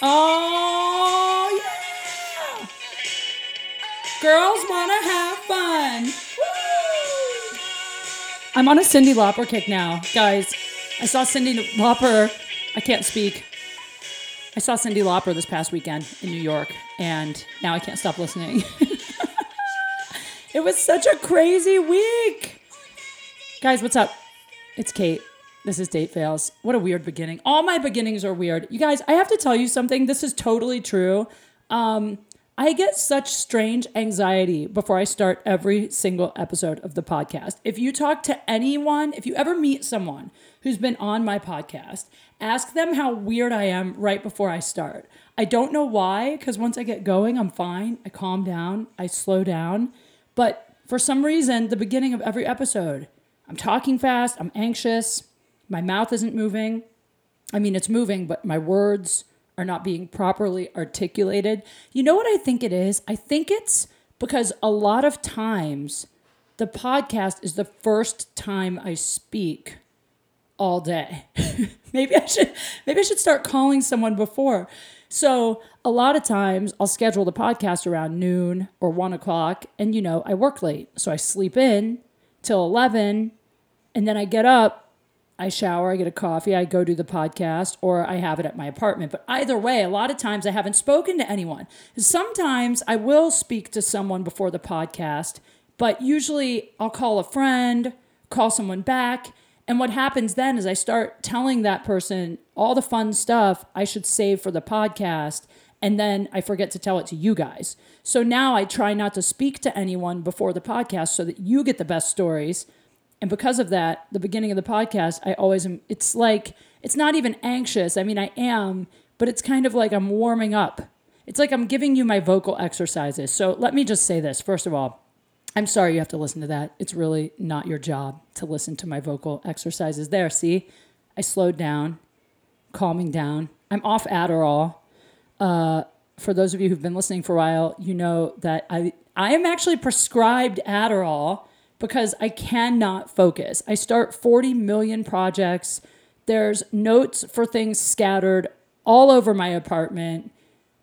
Oh, yeah. Girls want to have fun. Woo. I'm on a Cyndi Lauper kick now, guys. I saw Cyndi Lauper. I can't speak. I saw Cyndi Lauper this past weekend in New York, and now I can't stop listening. it was such a crazy week. Guys, what's up? It's Kate. This is Date Fails. What a weird beginning. All my beginnings are weird. You guys, I have to tell you something. This is totally true. Um, I get such strange anxiety before I start every single episode of the podcast. If you talk to anyone, if you ever meet someone who's been on my podcast, ask them how weird I am right before I start. I don't know why, because once I get going, I'm fine. I calm down, I slow down. But for some reason, the beginning of every episode, I'm talking fast, I'm anxious, my mouth isn't moving. I mean, it's moving, but my words are not being properly articulated. You know what I think it is? I think it's because a lot of times the podcast is the first time I speak all day. maybe I should maybe I should start calling someone before. So a lot of times I'll schedule the podcast around noon or one o'clock, and you know I work late, so I sleep in till eleven, and then I get up I shower, I get a coffee, I go do the podcast, or I have it at my apartment. But either way, a lot of times I haven't spoken to anyone. Sometimes I will speak to someone before the podcast, but usually I'll call a friend, call someone back. And what happens then is I start telling that person all the fun stuff I should save for the podcast. And then I forget to tell it to you guys. So now I try not to speak to anyone before the podcast so that you get the best stories and because of that, the beginning of the podcast, I always am, it's like, it's not even anxious. I mean, I am, but it's kind of like I'm warming up. It's like I'm giving you my vocal exercises. So let me just say this. First of all, I'm sorry you have to listen to that. It's really not your job to listen to my vocal exercises. There, see, I slowed down, calming down. I'm off Adderall. Uh, for those of you who've been listening for a while, you know that I I am actually prescribed Adderall because I cannot focus. I start 40 million projects. There's notes for things scattered all over my apartment.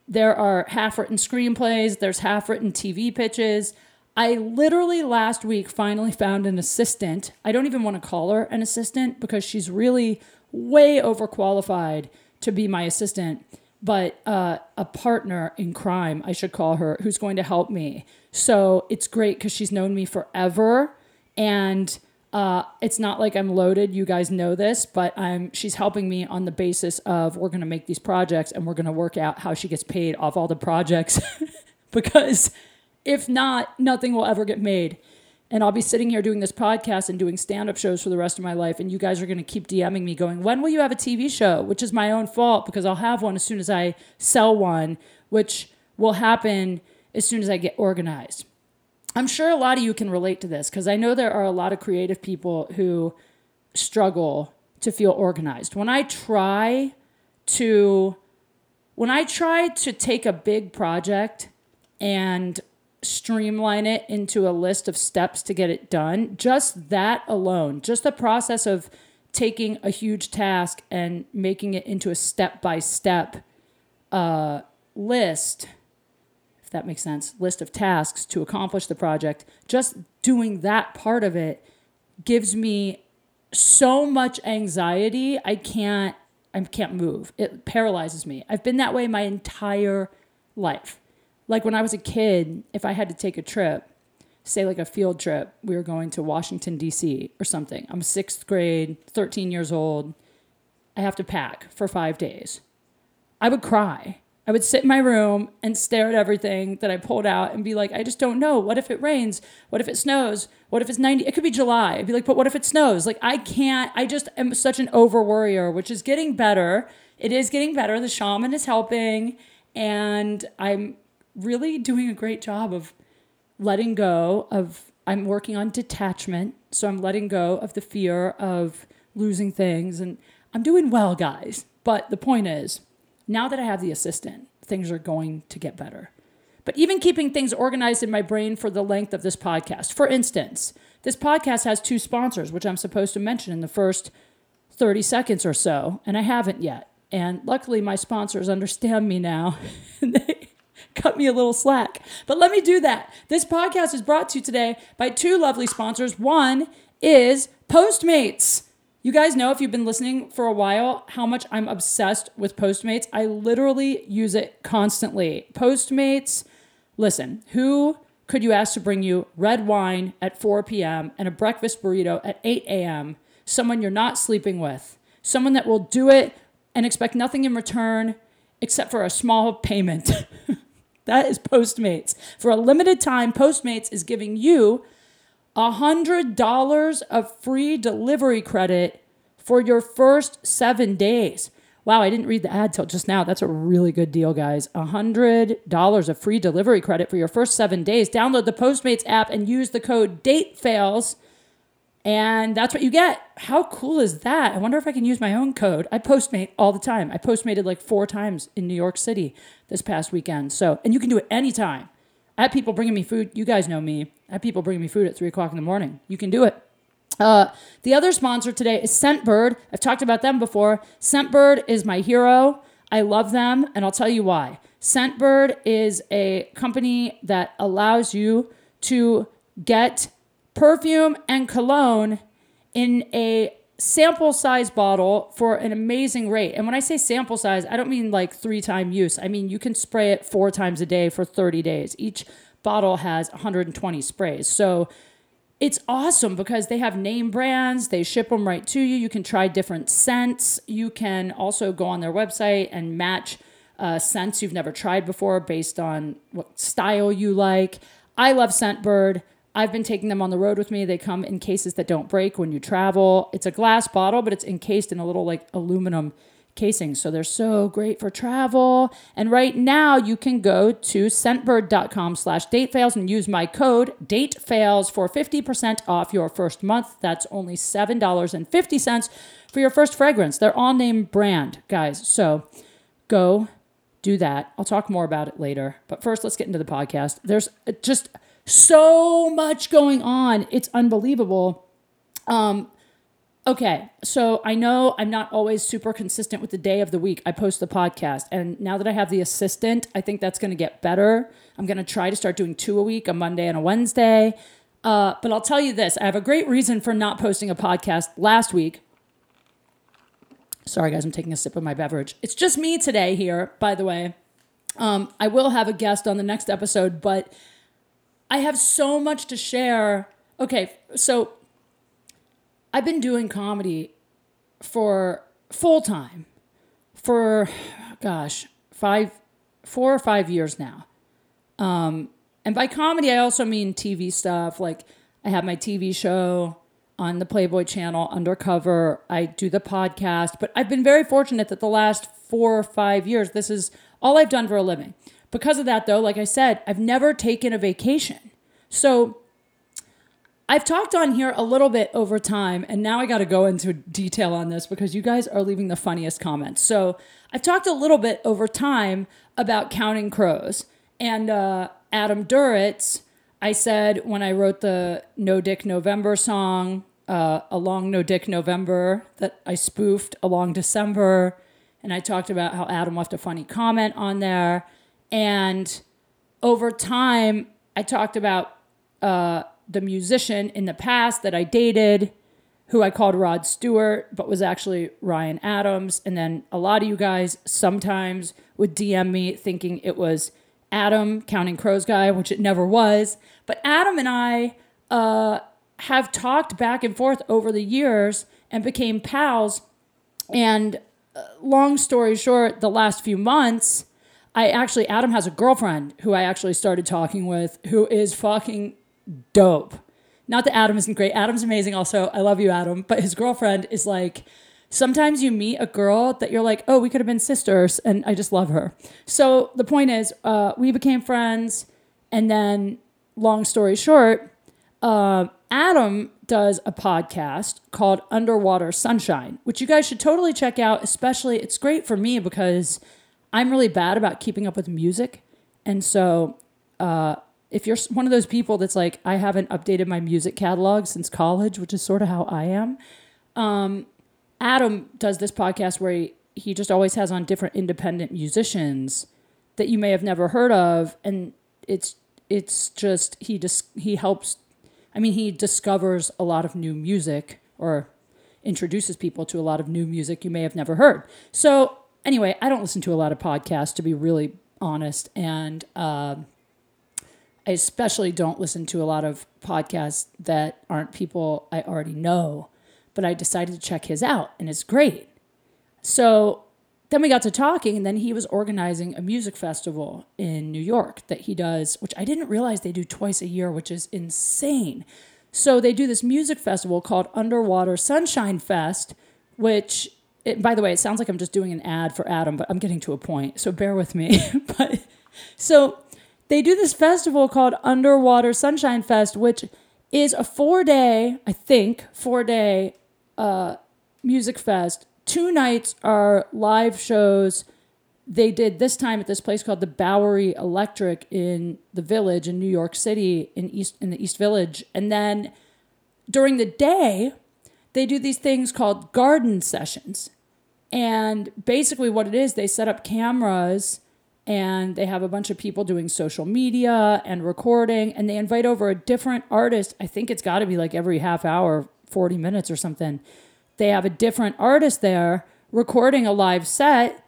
There are half written screenplays, there's half written TV pitches. I literally last week finally found an assistant. I don't even want to call her an assistant because she's really way overqualified to be my assistant but uh, a partner in crime, I should call her, who's going to help me. So it's great because she's known me forever. And uh, it's not like I'm loaded. You guys know this, but I'm she's helping me on the basis of we're going to make these projects and we're going to work out how she gets paid off all the projects because if not, nothing will ever get made and I'll be sitting here doing this podcast and doing stand up shows for the rest of my life. And you guys are going to keep DMing me going, when will you have a TV show? Which is my own fault because I'll have one as soon as I sell one, which will happen as soon as I get organized. I'm sure a lot of you can relate to this because I know there are a lot of creative people who struggle to feel organized. When I try to when I try to take a big project and streamline it into a list of steps to get it done. Just that alone, just the process of taking a huge task and making it into a step by step list, if that makes sense, list of tasks to accomplish the project, just doing that part of it gives me so much anxiety. I can't I can't move. It paralyzes me. I've been that way my entire life like when I was a kid, if I had to take a trip, say like a field trip, we were going to Washington, D.C. or something. I'm sixth grade, 13 years old. I have to pack for five days. I would cry. I would sit in my room and stare at everything that I pulled out and be like, I just don't know. What if it rains? What if it snows? What if it's 90? It could be July. I'd be like, but what if it snows? Like, I can't, I just am such an over worrier, which is getting better. It is getting better. The shaman is helping. And I'm really doing a great job of letting go of I'm working on detachment, so I'm letting go of the fear of losing things and I'm doing well, guys. But the point is, now that I have the assistant, things are going to get better. But even keeping things organized in my brain for the length of this podcast. For instance, this podcast has two sponsors, which I'm supposed to mention in the first 30 seconds or so, and I haven't yet. And luckily, my sponsors understand me now. and they cut me a little slack. But let me do that. This podcast is brought to you today by two lovely sponsors. One is Postmates. You guys know if you've been listening for a while how much I'm obsessed with Postmates. I literally use it constantly. Postmates, listen, who could you ask to bring you red wine at 4 p.m. and a breakfast burrito at 8 a.m.? Someone you're not sleeping with, someone that will do it and expect nothing in return except for a small payment. that is Postmates. For a limited time, Postmates is giving you $100 of free delivery credit for your first seven days. Wow, I didn't read the ad till just now. That's a really good deal, guys. $100 of free delivery credit for your first seven days. Download the Postmates app and use the code DATEFAILS, and that's what you get. How cool is that? I wonder if I can use my own code. I Postmate all the time. I Postmated like four times in New York City this past weekend. So, and you can do it anytime. I have people bringing me food. You guys know me. I have people bringing me food at three o'clock in the morning. You can do it. Uh, the other sponsor today is Scentbird. I've talked about them before. Scentbird is my hero. I love them, and I'll tell you why. Scentbird is a company that allows you to get perfume and cologne in a sample size bottle for an amazing rate. And when I say sample size, I don't mean like three time use. I mean you can spray it four times a day for 30 days. Each bottle has 120 sprays. So it's awesome because they have name brands, they ship them right to you. You can try different scents. You can also go on their website and match uh, scents you've never tried before based on what style you like. I love Scentbird. I've been taking them on the road with me. They come in cases that don't break when you travel. It's a glass bottle, but it's encased in a little like aluminum casing. So they're so great for travel. And right now you can go to scentbird.com slash datefails and use my code datefails for 50% off your first month. That's only $7.50 for your first fragrance. They're all name brand, guys. So go do that. I'll talk more about it later. But first, let's get into the podcast. There's uh, just so much going on. It's unbelievable. Um, okay, so I know I'm not always super consistent with the day of the week I post the podcast. And now that I have the assistant, I think that's going to get better. I'm going to try to start doing two a week, a Monday and a Wednesday. Uh, but I'll tell you this I have a great reason for not posting a podcast last week. Sorry, guys, I'm taking a sip of my beverage. It's just me today here, by the way. Um, I will have a guest on the next episode, but I have so much to share. Okay, so I've been doing comedy for full time for gosh, five four or five years now. Um, and by comedy I also mean TV stuff. Like I have my TV show on the Playboy channel undercover. I do the podcast, but I've been very fortunate that the last 4 or 5 years this is all I've done for a living. Because of that, though, like I said, I've never taken a vacation. So I've talked on here a little bit over time, and now I got to go into detail on this because you guys are leaving the funniest comments. So I've talked a little bit over time about counting crows. And uh, Adam Duritz, I said when I wrote the No Dick November song, uh, Along No Dick November, that I spoofed A Long December. And I talked about how Adam left a funny comment on there. And over time, I talked about uh, the musician in the past that I dated, who I called Rod Stewart, but was actually Ryan Adams. And then a lot of you guys sometimes would DM me thinking it was Adam, Counting Crows guy, which it never was. But Adam and I uh, have talked back and forth over the years and became pals. And uh, long story short, the last few months, I actually, Adam has a girlfriend who I actually started talking with who is fucking dope. Not that Adam isn't great. Adam's amazing also. I love you, Adam. But his girlfriend is like, sometimes you meet a girl that you're like, oh, we could have been sisters. And I just love her. So the point is, uh, we became friends. And then, long story short, uh, Adam does a podcast called Underwater Sunshine, which you guys should totally check out. Especially, it's great for me because I'm really bad about keeping up with music. And so, uh, if you're one of those people that's like, I haven't updated my music catalog since college, which is sort of how I am, um, Adam does this podcast where he he just always has on different independent musicians that you may have never heard of and it's it's just he just he helps I mean he discovers a lot of new music or introduces people to a lot of new music you may have never heard. So anyway, I don't listen to a lot of podcasts to be really honest and uh, I especially don't listen to a lot of podcasts that aren't people I already know, but I decided to check his out and it's great. So then we got to talking, and then he was organizing a music festival in New York that he does, which I didn't realize they do twice a year, which is insane. So they do this music festival called Underwater Sunshine Fest, which, it, by the way, it sounds like I'm just doing an ad for Adam, but I'm getting to a point, so bear with me. but so they do this festival called Underwater Sunshine Fest, which is a four day, I think, four day uh, music fest two nights are live shows. They did this time at this place called the Bowery Electric in the Village in New York City in East in the East Village, and then during the day they do these things called garden sessions. And basically, what it is, they set up cameras and they have a bunch of people doing social media and recording, and they invite over a different artist. I think it's got to be like every half hour, 40 minutes or something they have a different artist there recording a live set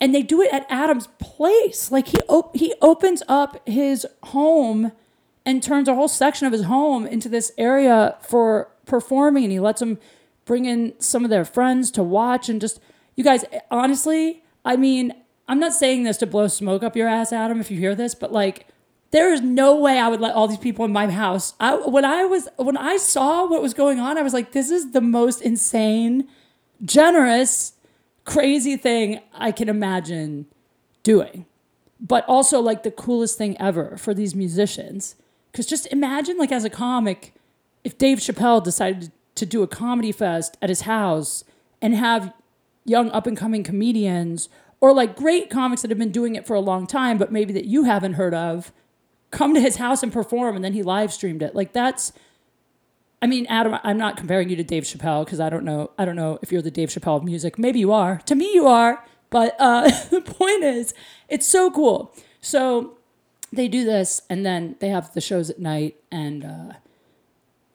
and they do it at Adam's place. Like he op- he opens up his home and turns a whole section of his home into this area for performing and he lets them bring in some of their friends to watch and just you guys honestly, I mean, I'm not saying this to blow smoke up your ass, Adam, if you hear this, but like there is no way I would let all these people in my house. I, when I was when I saw what was going on, I was like, this is the most insane, generous, crazy thing I can imagine doing. But also like the coolest thing ever for these musicians. Cause just imagine like as a comic, if Dave Chappelle decided to do a comedy fest at his house and have young up and coming comedians or like great comics that have been doing it for a long time, but maybe that you haven't heard of come to his house and perform and then he live streamed it. Like that's I mean, Adam, I'm not comparing you to Dave Chappelle because I don't know. I don't know if you're the Dave Chappelle of music. Maybe you are. To me, you are. But uh, the point is, it's so cool. So they do this, and then they have the shows at night, and uh,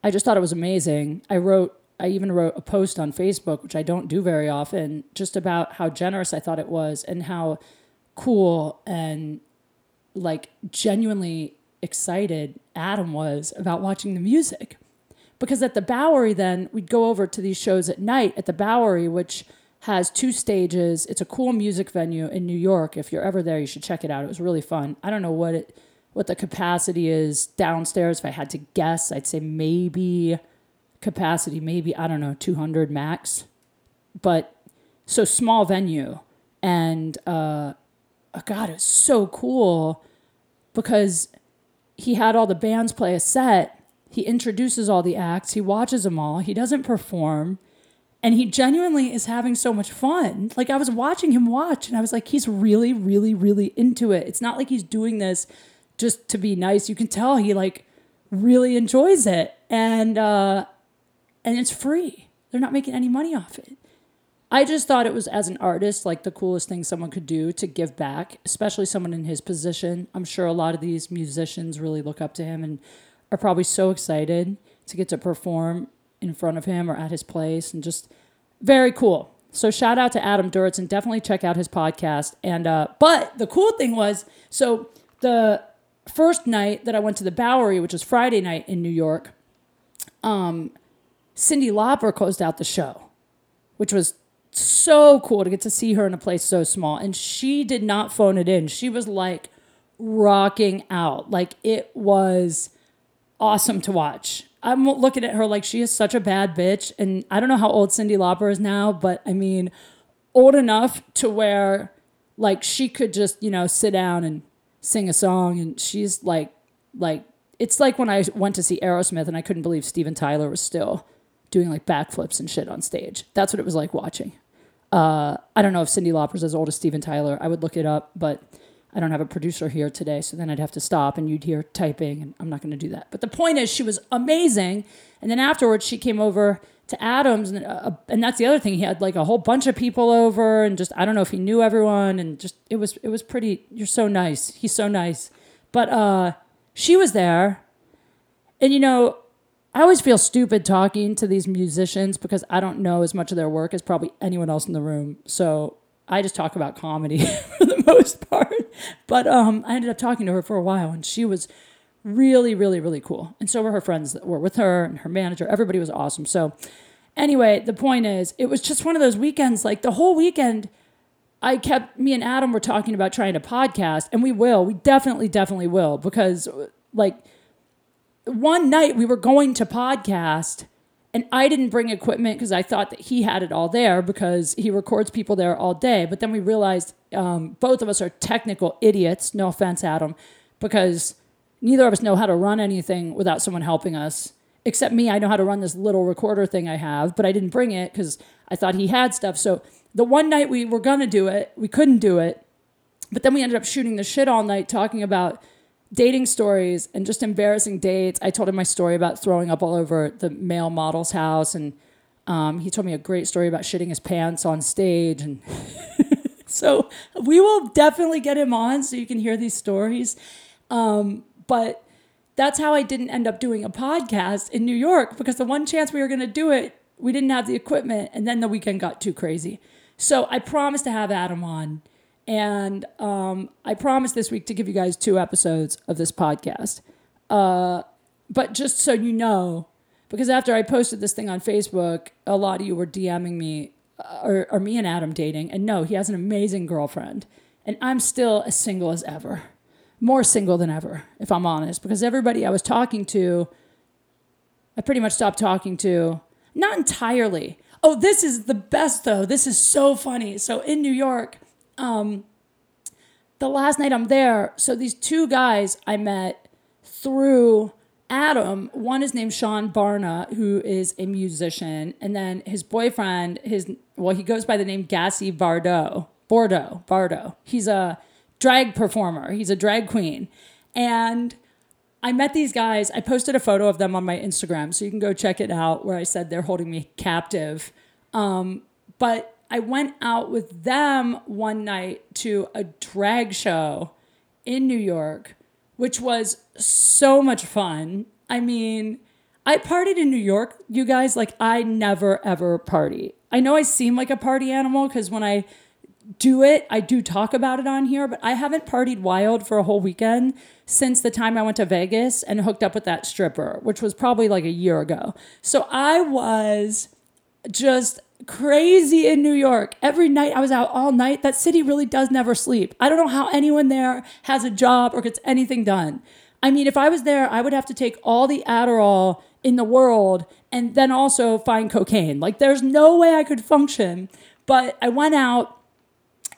I just thought it was amazing. I wrote, I even wrote a post on Facebook, which I don't do very often, just about how generous I thought it was and how cool and like genuinely excited Adam was about watching the music. Because at the Bowery, then we'd go over to these shows at night at the Bowery, which has two stages. It's a cool music venue in New York. If you're ever there, you should check it out. It was really fun. I don't know what it what the capacity is downstairs. If I had to guess, I'd say maybe capacity, maybe I don't know, 200 max. But so small venue, and uh, oh God, it was so cool because he had all the bands play a set. He introduces all the acts, he watches them all, he doesn't perform, and he genuinely is having so much fun. Like I was watching him watch, and I was like, he's really, really, really into it. It's not like he's doing this just to be nice. You can tell he like really enjoys it, and uh, and it's free. They're not making any money off it. I just thought it was as an artist like the coolest thing someone could do to give back, especially someone in his position. I'm sure a lot of these musicians really look up to him and are probably so excited to get to perform in front of him or at his place and just very cool. So shout out to Adam Duritz and definitely check out his podcast. And uh, but the cool thing was so the first night that I went to the Bowery, which was Friday night in New York, um, Cyndi Lauper closed out the show, which was so cool to get to see her in a place so small. And she did not phone it in. She was like rocking out. Like it was awesome to watch. I'm looking at her like she is such a bad bitch. And I don't know how old Cyndi Lauper is now, but I mean, old enough to where like she could just, you know, sit down and sing a song. And she's like, like, it's like when I went to see Aerosmith and I couldn't believe Steven Tyler was still doing like backflips and shit on stage. That's what it was like watching. Uh, I don't know if Cyndi Lauper's as old as Steven Tyler. I would look it up, but I don't have a producer here today, so then I'd have to stop and you'd hear typing, and I'm not going to do that. But the point is, she was amazing. And then afterwards, she came over to Adams, and uh, and that's the other thing. He had like a whole bunch of people over, and just I don't know if he knew everyone, and just it was it was pretty. You're so nice. He's so nice. But uh, she was there, and you know, I always feel stupid talking to these musicians because I don't know as much of their work as probably anyone else in the room. So I just talk about comedy for the most part. But um, I ended up talking to her for a while, and she was really, really, really cool. And so were her friends that were with her and her manager. Everybody was awesome. So anyway, the point is, it was just one of those weekends. Like the whole weekend, I kept me and Adam were talking about trying to podcast, and we will. We definitely, definitely will because like one night we were going to podcast and I didn't bring equipment because I thought that he had it all there because he records people there all day. But then we realized um, both of us are technical idiots. No offense, Adam, because neither of us know how to run anything without someone helping us. Except me, I know how to run this little recorder thing I have, but I didn't bring it because I thought he had stuff. So the one night we were gonna do it, we couldn't do it. But then we ended up shooting the shit all night talking about dating stories and just embarrassing dates. I told him my story about throwing up all over the male model's house, and um, he told me a great story about shitting his pants on stage. And so we will definitely get him on so you can hear these stories. Um, but that's how I didn't end up doing a podcast in New York because the one chance we were going to do it, we didn't have the equipment, and then the weekend got too crazy. So I promised to have Adam on and um, I promised this week to give you guys two episodes of this podcast. Uh, but just so you know, because after I posted this thing on Facebook, a lot of you were DMing me, uh, or, or me and Adam dating. And no, he has an amazing girlfriend. And I'm still as single as ever. More single than ever, if I'm honest, because everybody I was talking to, I pretty much stopped talking to. Not entirely. Oh, this is the best though. This is so funny. So in New York, um, the last night I'm there, so these two guys I met through Adam. One is named Sean Barna, who is a musician, and then his boyfriend, his well, he goes by the name Gassy Bardot. Bordeaux, Bardo. He's a drag performer. He's a drag queen, and I met these guys. I posted a photo of them on my Instagram, so you can go check it out. Where I said they're holding me captive, um, but I went out with them one night to a drag show in New York, which was so much fun. I mean, I partied in New York, you guys, like I never ever party. I know I seem like a party animal because when I do it, I do talk about it on here, but I haven't partied wild for a whole weekend since the time I went to Vegas and hooked up with that stripper, which was probably like a year ago. So I was just crazy in New York. Every night I was out all night. That city really does never sleep. I don't know how anyone there has a job or gets anything done. I mean, if I was there, I would have to take all the Adderall in the world and then also find cocaine. Like, there's no way I could function. But I went out,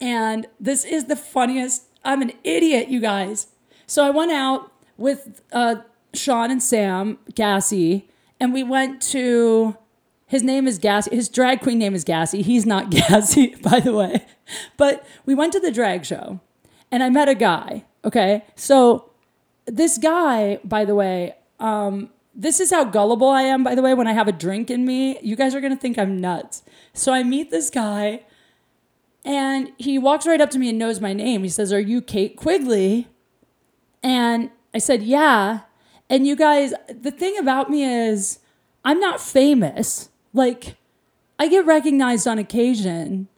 and this is the funniest. I'm an idiot, you guys. So I went out with uh, Sean and Sam Gassy, and we went to his name is Gassy. His drag queen name is Gassy. He's not Gassy, by the way. But we went to the drag show and I met a guy. Okay. So this guy, by the way, um, this is how gullible I am, by the way, when I have a drink in me. You guys are to think I'm nuts. So I meet this guy and he walks right up to me and knows my name. He says, Are you Kate Quigley? And I said, Yeah. And you guys, the thing about me is, I'm not famous. Like, I get recognized on occasion,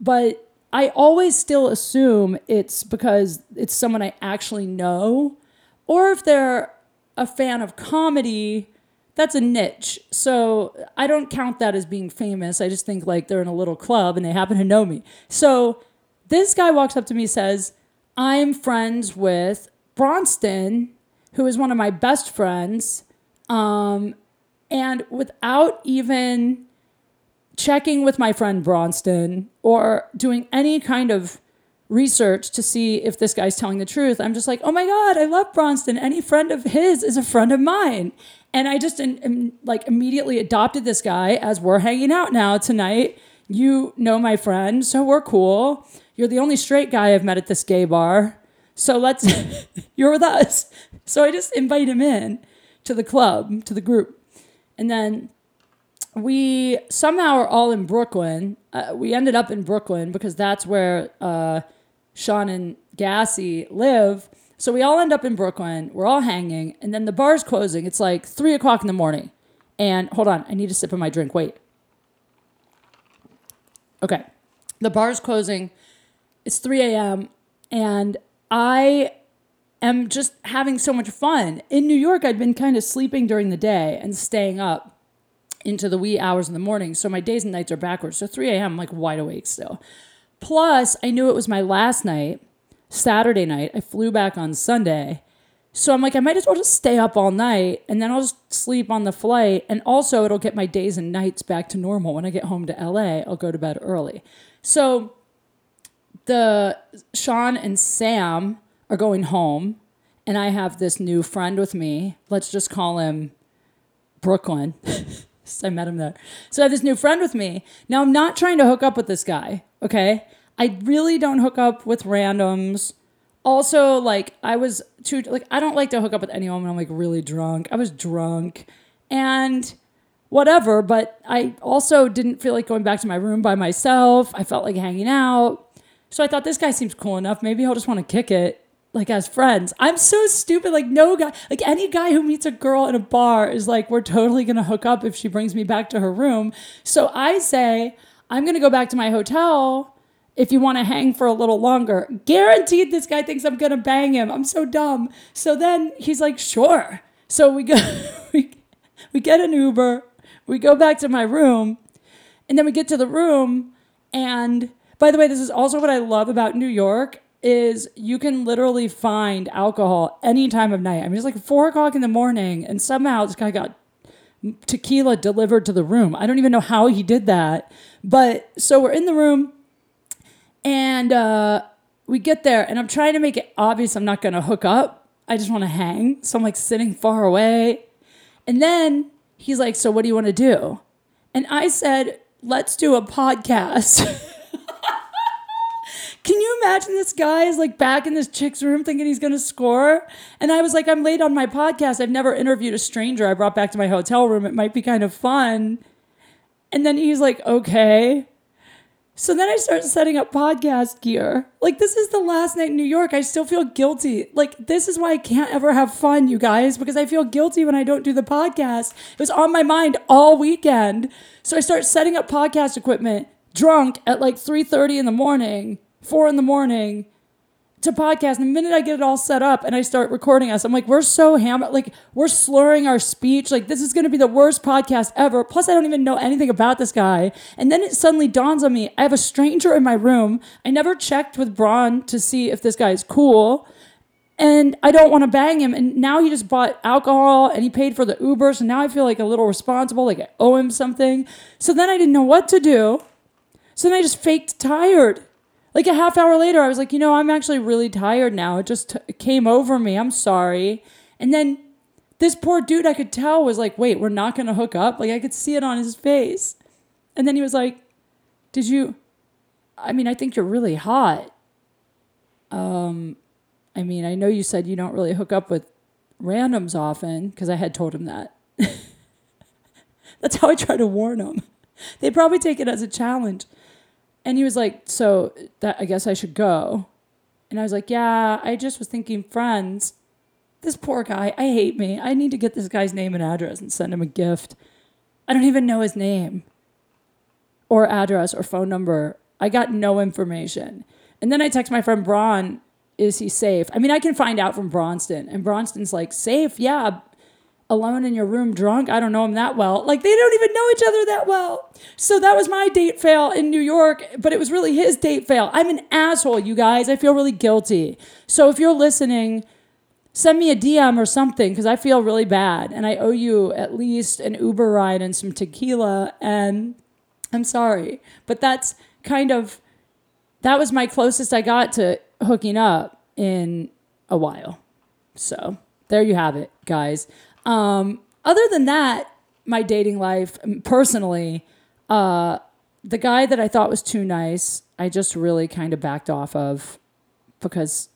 but I always still assume it's because it's someone I actually know. Or if they're a fan of comedy, that's a niche. So I don't count that as being famous. I just think like they're in a little club and they happen to know me. So this guy walks up to me and says, I'm friends with Bronston, who is one of my best friends. Um, and without even checking with my friend Bronston or doing any kind of research to see if this guy's telling the truth, I'm just like, oh my God, I love Bronston. Any friend of his is a friend of mine. And I just like immediately adopted this guy as we're hanging out now tonight. You know my friend, so we're cool. You're the only straight guy I've met at this gay bar. So let's, you're with us. So I just invite him in to the club, to the group. And then we somehow are all in Brooklyn. Uh, we ended up in Brooklyn because that's where uh, Sean and Gassy live. So we all end up in Brooklyn. We're all hanging, and then the bar's closing. It's like three o'clock in the morning. And hold on, I need a sip of my drink. Wait. Okay. The bar's closing. It's 3 a.m. And I am just having so much fun. In New York, I'd been kind of sleeping during the day and staying up into the wee hours in the morning. So my days and nights are backwards. So 3 a.m., I'm like wide awake still. Plus, I knew it was my last night, Saturday night. I flew back on Sunday. So I'm like, I might as well just stay up all night and then I'll just sleep on the flight. And also, it'll get my days and nights back to normal. When I get home to LA, I'll go to bed early. So the Sean and Sam are going home, and I have this new friend with me. Let's just call him Brooklyn. I met him there. So I have this new friend with me. Now I'm not trying to hook up with this guy, okay? I really don't hook up with randoms. Also, like I was too like I don't like to hook up with anyone when I'm like really drunk. I was drunk and whatever, but I also didn't feel like going back to my room by myself. I felt like hanging out. So I thought this guy seems cool enough. Maybe he'll just want to kick it like as friends. I'm so stupid. Like no guy, like any guy who meets a girl in a bar is like, we're totally gonna hook up if she brings me back to her room. So I say, I'm gonna go back to my hotel if you want to hang for a little longer. Guaranteed this guy thinks I'm gonna bang him. I'm so dumb. So then he's like, sure. So we go we, we get an Uber, we go back to my room, and then we get to the room and by the way, this is also what I love about New York is you can literally find alcohol any time of night. I mean, it's like four o'clock in the morning, and somehow this guy got tequila delivered to the room. I don't even know how he did that. But so we're in the room, and uh, we get there, and I'm trying to make it obvious I'm not going to hook up. I just want to hang. So I'm like sitting far away. And then he's like, So what do you want to do? And I said, Let's do a podcast. Can you imagine this guy is like back in this chick's room thinking he's going to score? And I was like, I'm late on my podcast. I've never interviewed a stranger I brought back to my hotel room. It might be kind of fun. And then he's like, okay. So then I start setting up podcast gear. Like, this is the last night in New York. I still feel guilty. Like, this is why I can't ever have fun, you guys, because I feel guilty when I don't do the podcast. It was on my mind all weekend. So I start setting up podcast equipment drunk at like 3:30 in the morning four in the morning to podcast. And the minute I get it all set up and I start recording us, I'm like, we're so ham, like we're slurring our speech. Like this is going to be the worst podcast ever. Plus, I don't even know anything about this guy. And then it suddenly dawns on me: I have a stranger in my room. I never checked with Braun to see if this guy is cool. And I don't want to bang him. And now he just bought alcohol and he paid for the Uber. So now I feel like a little responsible, like I owe him something. So then I didn't know what to do. So then I just faked tired like a half hour later, I was like, you know, I'm actually really tired now. It just t- came over me. I'm sorry. And then this poor dude, I could tell, was like, wait, we're not going to hook up. Like, I could see it on his face. And then he was like, did you, I mean, I think you're really hot. Um, I mean, I know you said you don't really hook up with randoms often because I had told him that. That's how I try to warn him. They probably take it as a challenge. And he was like, So that I guess I should go. And I was like, Yeah, I just was thinking friends. This poor guy, I hate me. I need to get this guy's name and address and send him a gift. I don't even know his name or address or phone number. I got no information. And then I text my friend Braun, is he safe? I mean, I can find out from Bronston. And Bronston's like, safe? Yeah, alone in your room drunk. I don't know him that well. Like they don't even know each other that well. So that was my date fail in New York, but it was really his date fail. I'm an asshole, you guys. I feel really guilty. So if you're listening, send me a DM or something because I feel really bad and I owe you at least an Uber ride and some tequila. And I'm sorry, but that's kind of that was my closest I got to hooking up in a while. So there you have it, guys. Um, other than that, my dating life personally, uh, the guy that I thought was too nice, I just really kind of backed off of because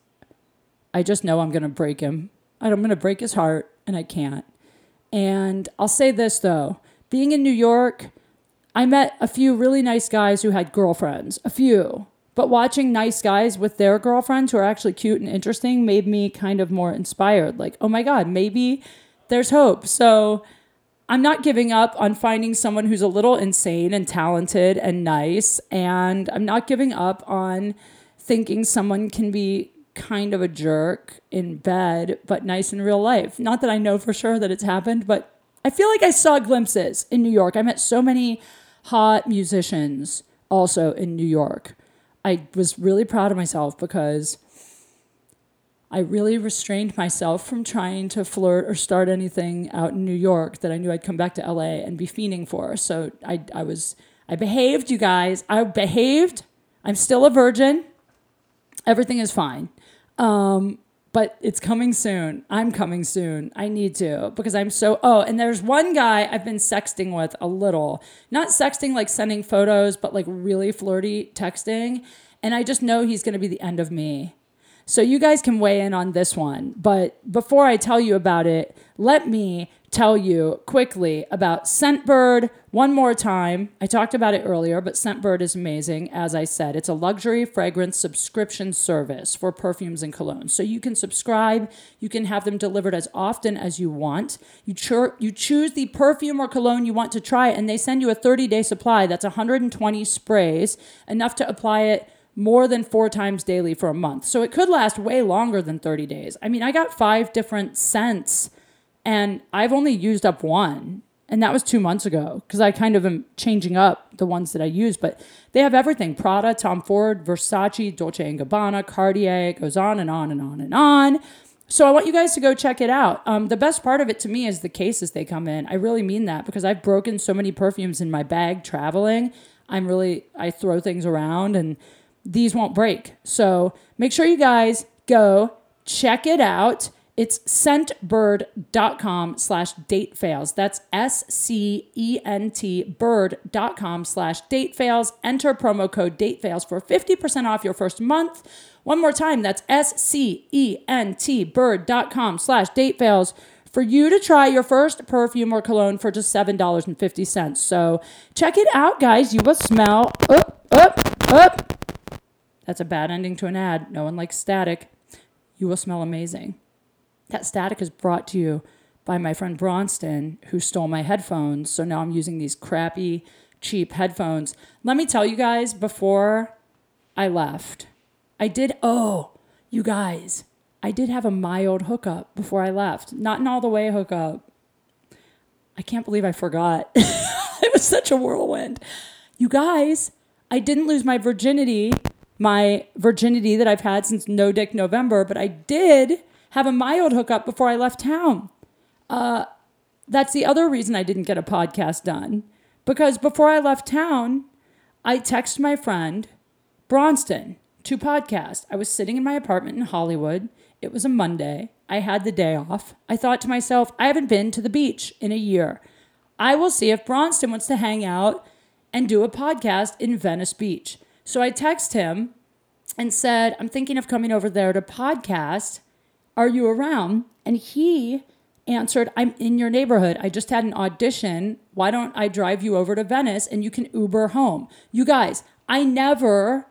I just know I'm going to break him. I'm going to break his heart, and I can't. And I'll say this though being in New York, I met a few really nice guys who had girlfriends, a few. But watching nice guys with their girlfriends who are actually cute and interesting made me kind of more inspired. Like, oh my God, maybe there's hope. So I'm not giving up on finding someone who's a little insane and talented and nice. And I'm not giving up on thinking someone can be kind of a jerk in bed, but nice in real life. Not that I know for sure that it's happened, but I feel like I saw glimpses in New York. I met so many hot musicians also in New York. I was really proud of myself because I really restrained myself from trying to flirt or start anything out in New York that I knew I'd come back to LA and be fiending for. So I, I was, I behaved, you guys. I behaved. I'm still a virgin. Everything is fine. Um, but it's coming soon. I'm coming soon. I need to because I'm so. Oh, and there's one guy I've been sexting with a little. Not sexting like sending photos, but like really flirty texting. And I just know he's going to be the end of me. So you guys can weigh in on this one. But before I tell you about it, let me tell you quickly about Scentbird one more time. I talked about it earlier, but Scentbird is amazing. As I said, it's a luxury fragrance subscription service for perfumes and colognes. So you can subscribe, you can have them delivered as often as you want. You, cho- you choose the perfume or cologne you want to try, and they send you a 30 day supply. That's 120 sprays, enough to apply it more than four times daily for a month. So it could last way longer than 30 days. I mean, I got five different scents and I've only used up one. And that was two months ago because I kind of am changing up the ones that I use. But they have everything Prada, Tom Ford, Versace, Dolce & Gabbana, Cartier. It goes on and on and on and on. So I want you guys to go check it out. Um, the best part of it to me is the cases they come in. I really mean that because I've broken so many perfumes in my bag traveling. I'm really, I throw things around and these won't break. So make sure you guys go check it out. It's scentbird.com slash date fails. That's S C E N T bird.com slash date fails. Enter promo code date fails for 50% off your first month. One more time, that's S C E N T bird.com slash date fails for you to try your first perfume or cologne for just $7.50. So check it out, guys. You will smell up, up, up. That's a bad ending to an ad. No one likes static. You will smell amazing. That static is brought to you by my friend Bronston, who stole my headphones. So now I'm using these crappy, cheap headphones. Let me tell you guys before I left, I did, oh, you guys, I did have a mild hookup before I left. Not an all the way hookup. I can't believe I forgot. it was such a whirlwind. You guys, I didn't lose my virginity, my virginity that I've had since No Dick November, but I did have a mild hookup before I left town. Uh, that's the other reason I didn't get a podcast done. Because before I left town, I texted my friend Bronston to podcast. I was sitting in my apartment in Hollywood. It was a Monday. I had the day off. I thought to myself, I haven't been to the beach in a year. I will see if Bronston wants to hang out and do a podcast in Venice Beach. So I text him and said, I'm thinking of coming over there to podcast. Are you around? And he answered, I'm in your neighborhood. I just had an audition. Why don't I drive you over to Venice and you can Uber home? You guys, I never,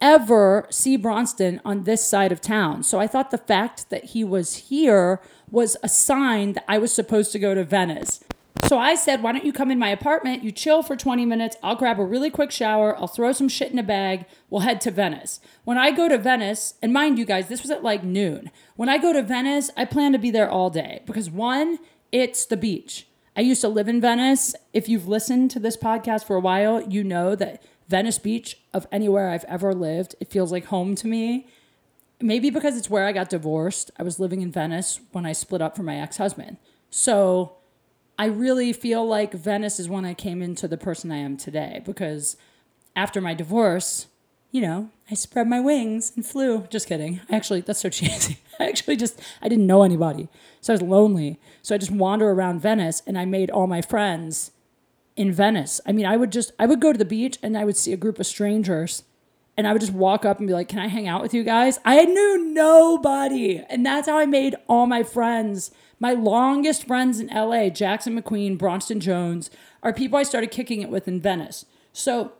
ever see Bronston on this side of town. So I thought the fact that he was here was a sign that I was supposed to go to Venice. So I said, why don't you come in my apartment? You chill for 20 minutes. I'll grab a really quick shower. I'll throw some shit in a bag. We'll head to Venice. When I go to Venice, and mind you guys, this was at like noon. When I go to Venice, I plan to be there all day because one, it's the beach. I used to live in Venice. If you've listened to this podcast for a while, you know that Venice Beach, of anywhere I've ever lived, it feels like home to me. Maybe because it's where I got divorced. I was living in Venice when I split up from my ex husband. So, I really feel like Venice is when I came into the person I am today because after my divorce, you know, I spread my wings and flew. Just kidding. I actually, that's so cheesy. I actually just, I didn't know anybody. So I was lonely. So I just wander around Venice and I made all my friends in Venice. I mean, I would just, I would go to the beach and I would see a group of strangers and I would just walk up and be like, "Can I hang out with you guys?" I knew nobody, and that's how I made all my friends. My longest friends in LA, Jackson McQueen, Bronston Jones, are people I started kicking it with in Venice. So,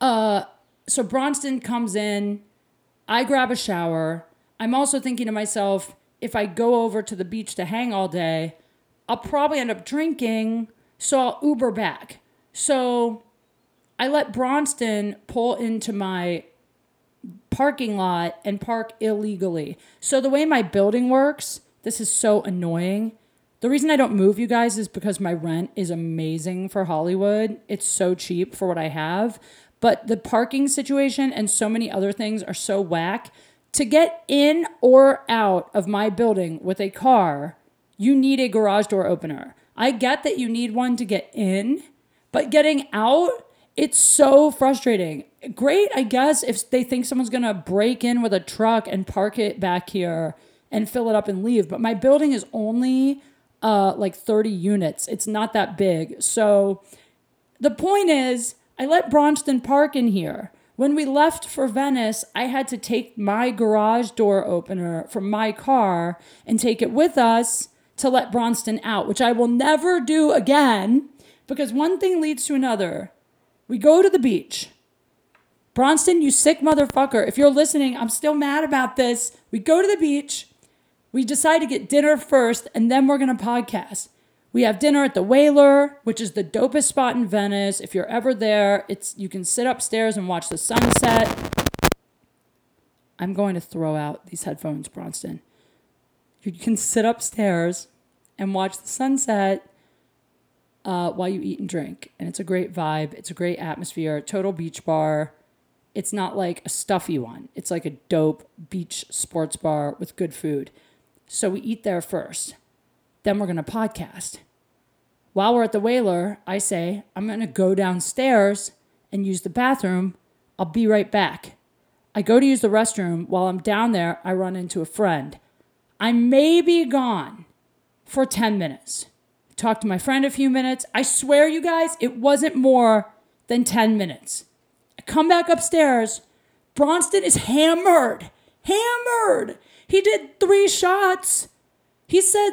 uh, so Bronston comes in, I grab a shower. I'm also thinking to myself, if I go over to the beach to hang all day, I'll probably end up drinking, so I'll Uber back. So I let Bronston pull into my parking lot and park illegally. So the way my building works, this is so annoying. The reason I don't move you guys is because my rent is amazing for Hollywood. It's so cheap for what I have. But the parking situation and so many other things are so whack. To get in or out of my building with a car, you need a garage door opener. I get that you need one to get in, but getting out, it's so frustrating. Great, I guess, if they think someone's gonna break in with a truck and park it back here and fill it up and leave. But my building is only uh, like 30 units, it's not that big. So the point is, I let Bronston park in here. When we left for Venice, I had to take my garage door opener from my car and take it with us to let Bronston out, which I will never do again because one thing leads to another. We go to the beach. Bronston, you sick motherfucker. If you're listening, I'm still mad about this. We go to the beach. We decide to get dinner first and then we're going to podcast. We have dinner at the Whaler, which is the dopest spot in Venice. If you're ever there, it's you can sit upstairs and watch the sunset. I'm going to throw out these headphones, Bronston. You can sit upstairs and watch the sunset uh, while you eat and drink, and it's a great vibe. It's a great atmosphere. Total beach bar. It's not like a stuffy one. It's like a dope beach sports bar with good food. So we eat there first. Then we're going to podcast. While we're at the Whaler, I say, I'm going to go downstairs and use the bathroom. I'll be right back. I go to use the restroom. While I'm down there, I run into a friend. I may be gone for 10 minutes. Talk to my friend a few minutes. I swear, you guys, it wasn't more than 10 minutes. I come back upstairs. Bronston is hammered. Hammered. He did three shots. He said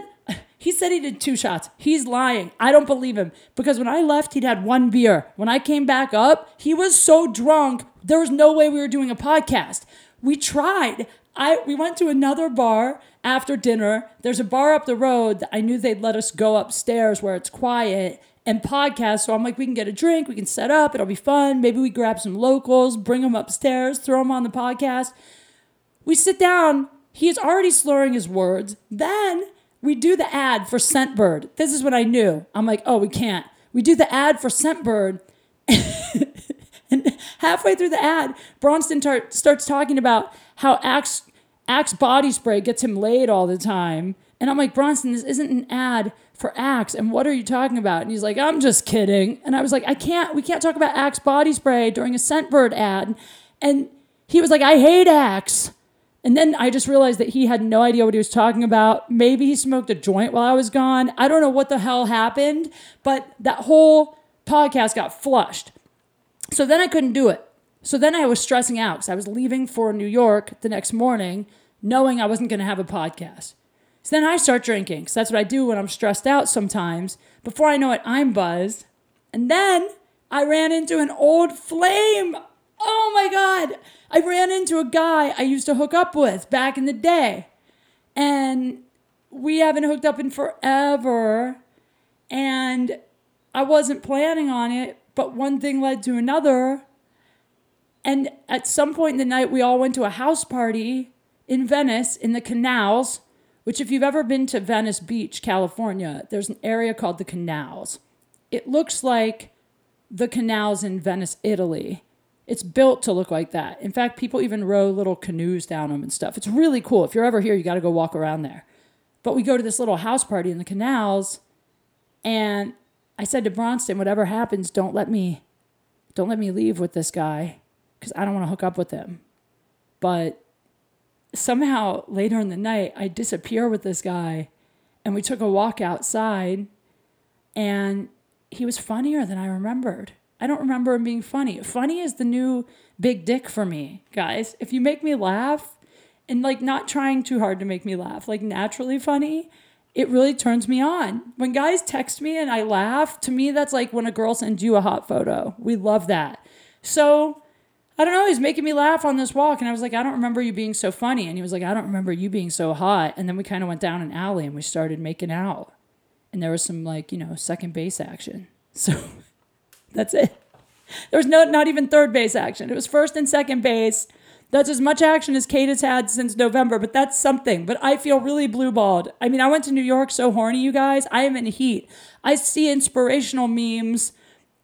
he said he did two shots. He's lying. I don't believe him because when I left, he'd had one beer. When I came back up, he was so drunk, there was no way we were doing a podcast. We tried. I we went to another bar after dinner. There's a bar up the road that I knew they'd let us go upstairs where it's quiet and podcast. So I'm like, we can get a drink, we can set up, it'll be fun. Maybe we grab some locals, bring them upstairs, throw them on the podcast. We sit down. He's already slurring his words. Then we do the ad for Scentbird. This is what I knew. I'm like, oh, we can't. We do the ad for Scentbird. and halfway through the ad, Bronston tar- starts talking about how Axe, Axe body spray gets him laid all the time. And I'm like, Bronston, this isn't an ad for Axe. And what are you talking about? And he's like, I'm just kidding. And I was like, I can't, we can't talk about Axe body spray during a Scentbird ad. And he was like, I hate Axe. And then I just realized that he had no idea what he was talking about. Maybe he smoked a joint while I was gone. I don't know what the hell happened, but that whole podcast got flushed. So then I couldn't do it. So then I was stressing out because I was leaving for New York the next morning, knowing I wasn't going to have a podcast. So then I start drinking because that's what I do when I'm stressed out sometimes. Before I know it, I'm buzzed. And then I ran into an old flame. Oh my God. I ran into a guy I used to hook up with back in the day. And we haven't hooked up in forever. And I wasn't planning on it, but one thing led to another. And at some point in the night, we all went to a house party in Venice in the canals, which, if you've ever been to Venice Beach, California, there's an area called the canals. It looks like the canals in Venice, Italy. It's built to look like that. In fact, people even row little canoes down them and stuff. It's really cool. If you're ever here, you got to go walk around there. But we go to this little house party in the canals, and I said to Bronston, whatever happens, don't let me don't let me leave with this guy because I don't want to hook up with him. But somehow later in the night, I disappear with this guy, and we took a walk outside, and he was funnier than I remembered. I don't remember him being funny. Funny is the new big dick for me, guys. If you make me laugh and like not trying too hard to make me laugh, like naturally funny, it really turns me on. When guys text me and I laugh, to me, that's like when a girl sends you a hot photo. We love that. So I don't know. He's making me laugh on this walk. And I was like, I don't remember you being so funny. And he was like, I don't remember you being so hot. And then we kind of went down an alley and we started making out. And there was some like, you know, second base action. So that's it. There was no, not even third base action. It was first and second base. That's as much action as Kate has had since November, but that's something. But I feel really blue balled. I mean, I went to New York so horny, you guys. I am in heat. I see inspirational memes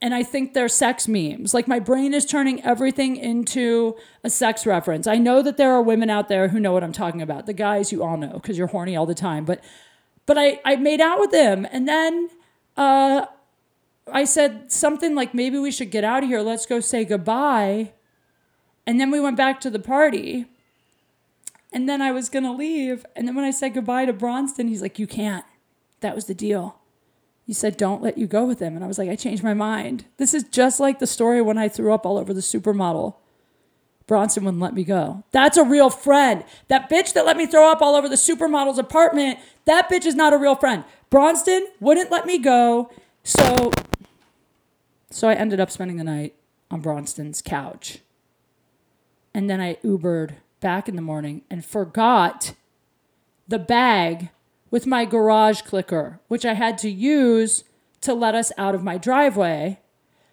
and I think they're sex memes. Like my brain is turning everything into a sex reference. I know that there are women out there who know what I'm talking about. The guys you all know because you're horny all the time. But but I, I made out with him and then uh, I said something like maybe we should get out of here. Let's go say goodbye. And then we went back to the party. And then I was gonna leave. And then when I said goodbye to Bronston, he's like, You can't. That was the deal. He said, don't let you go with him. And I was like, I changed my mind. This is just like the story when I threw up all over the supermodel. Bronston wouldn't let me go. That's a real friend. That bitch that let me throw up all over the supermodel's apartment, that bitch is not a real friend. Bronston wouldn't let me go. So so I ended up spending the night on Bronston's couch. And then I Ubered back in the morning and forgot the bag with my garage clicker, which I had to use to let us out of my driveway.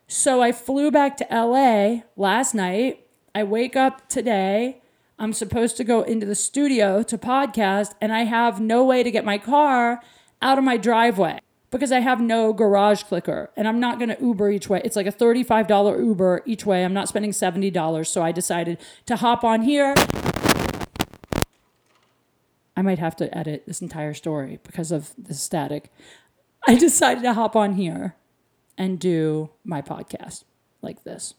So I flew back to LA last night. I wake up today. I'm supposed to go into the studio to podcast, and I have no way to get my car out of my driveway because I have no garage clicker and I'm not going to Uber each way. It's like a $35 Uber each way. I'm not spending $70. So I decided to hop on here I might have to edit this entire story because of the static. I decided to hop on here and do my podcast like this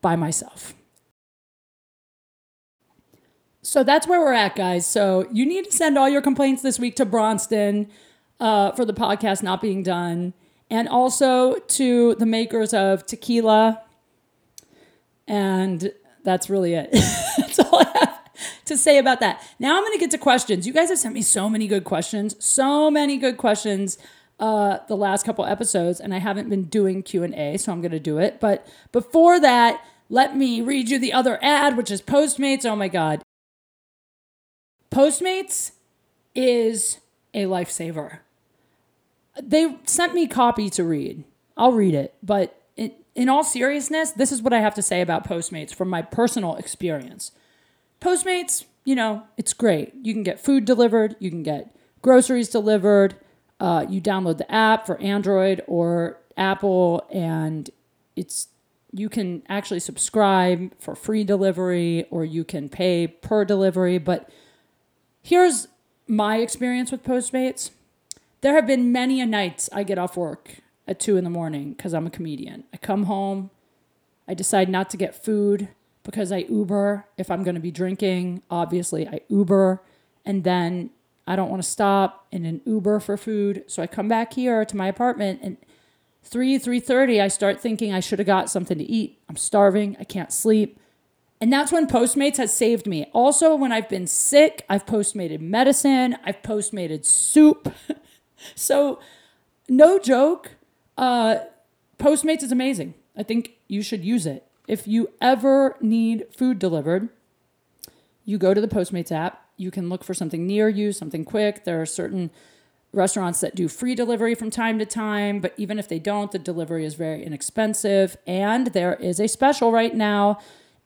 by myself. So that's where we're at, guys. So you need to send all your complaints this week to Bronston uh, for the podcast not being done, and also to the makers of tequila. And that's really it. that's all I have to say about that. Now I'm going to get to questions. You guys have sent me so many good questions, so many good questions uh, the last couple episodes, and I haven't been doing Q and A, so I'm going to do it. But before that, let me read you the other ad, which is Postmates. Oh my God, Postmates is a lifesaver. They sent me copy to read. I'll read it, but in, in all seriousness, this is what I have to say about Postmates from my personal experience. Postmates, you know, it's great. You can get food delivered, you can get groceries delivered. Uh, you download the app for Android or Apple, and it's you can actually subscribe for free delivery or you can pay per delivery. But here's my experience with Postmates. There have been many a nights I get off work at two in the morning because I'm a comedian. I come home, I decide not to get food because I Uber if I'm going to be drinking. Obviously, I Uber and then I don't want to stop in an Uber for food. So I come back here to my apartment and 3 3:30 I start thinking I should have got something to eat. I'm starving, I can't sleep. And that's when Postmates has saved me. Also, when I've been sick, I've postmated medicine, I've postmated soup. so, no joke, uh, Postmates is amazing. I think you should use it. If you ever need food delivered, you go to the Postmates app. You can look for something near you, something quick. There are certain restaurants that do free delivery from time to time, but even if they don't, the delivery is very inexpensive. And there is a special right now.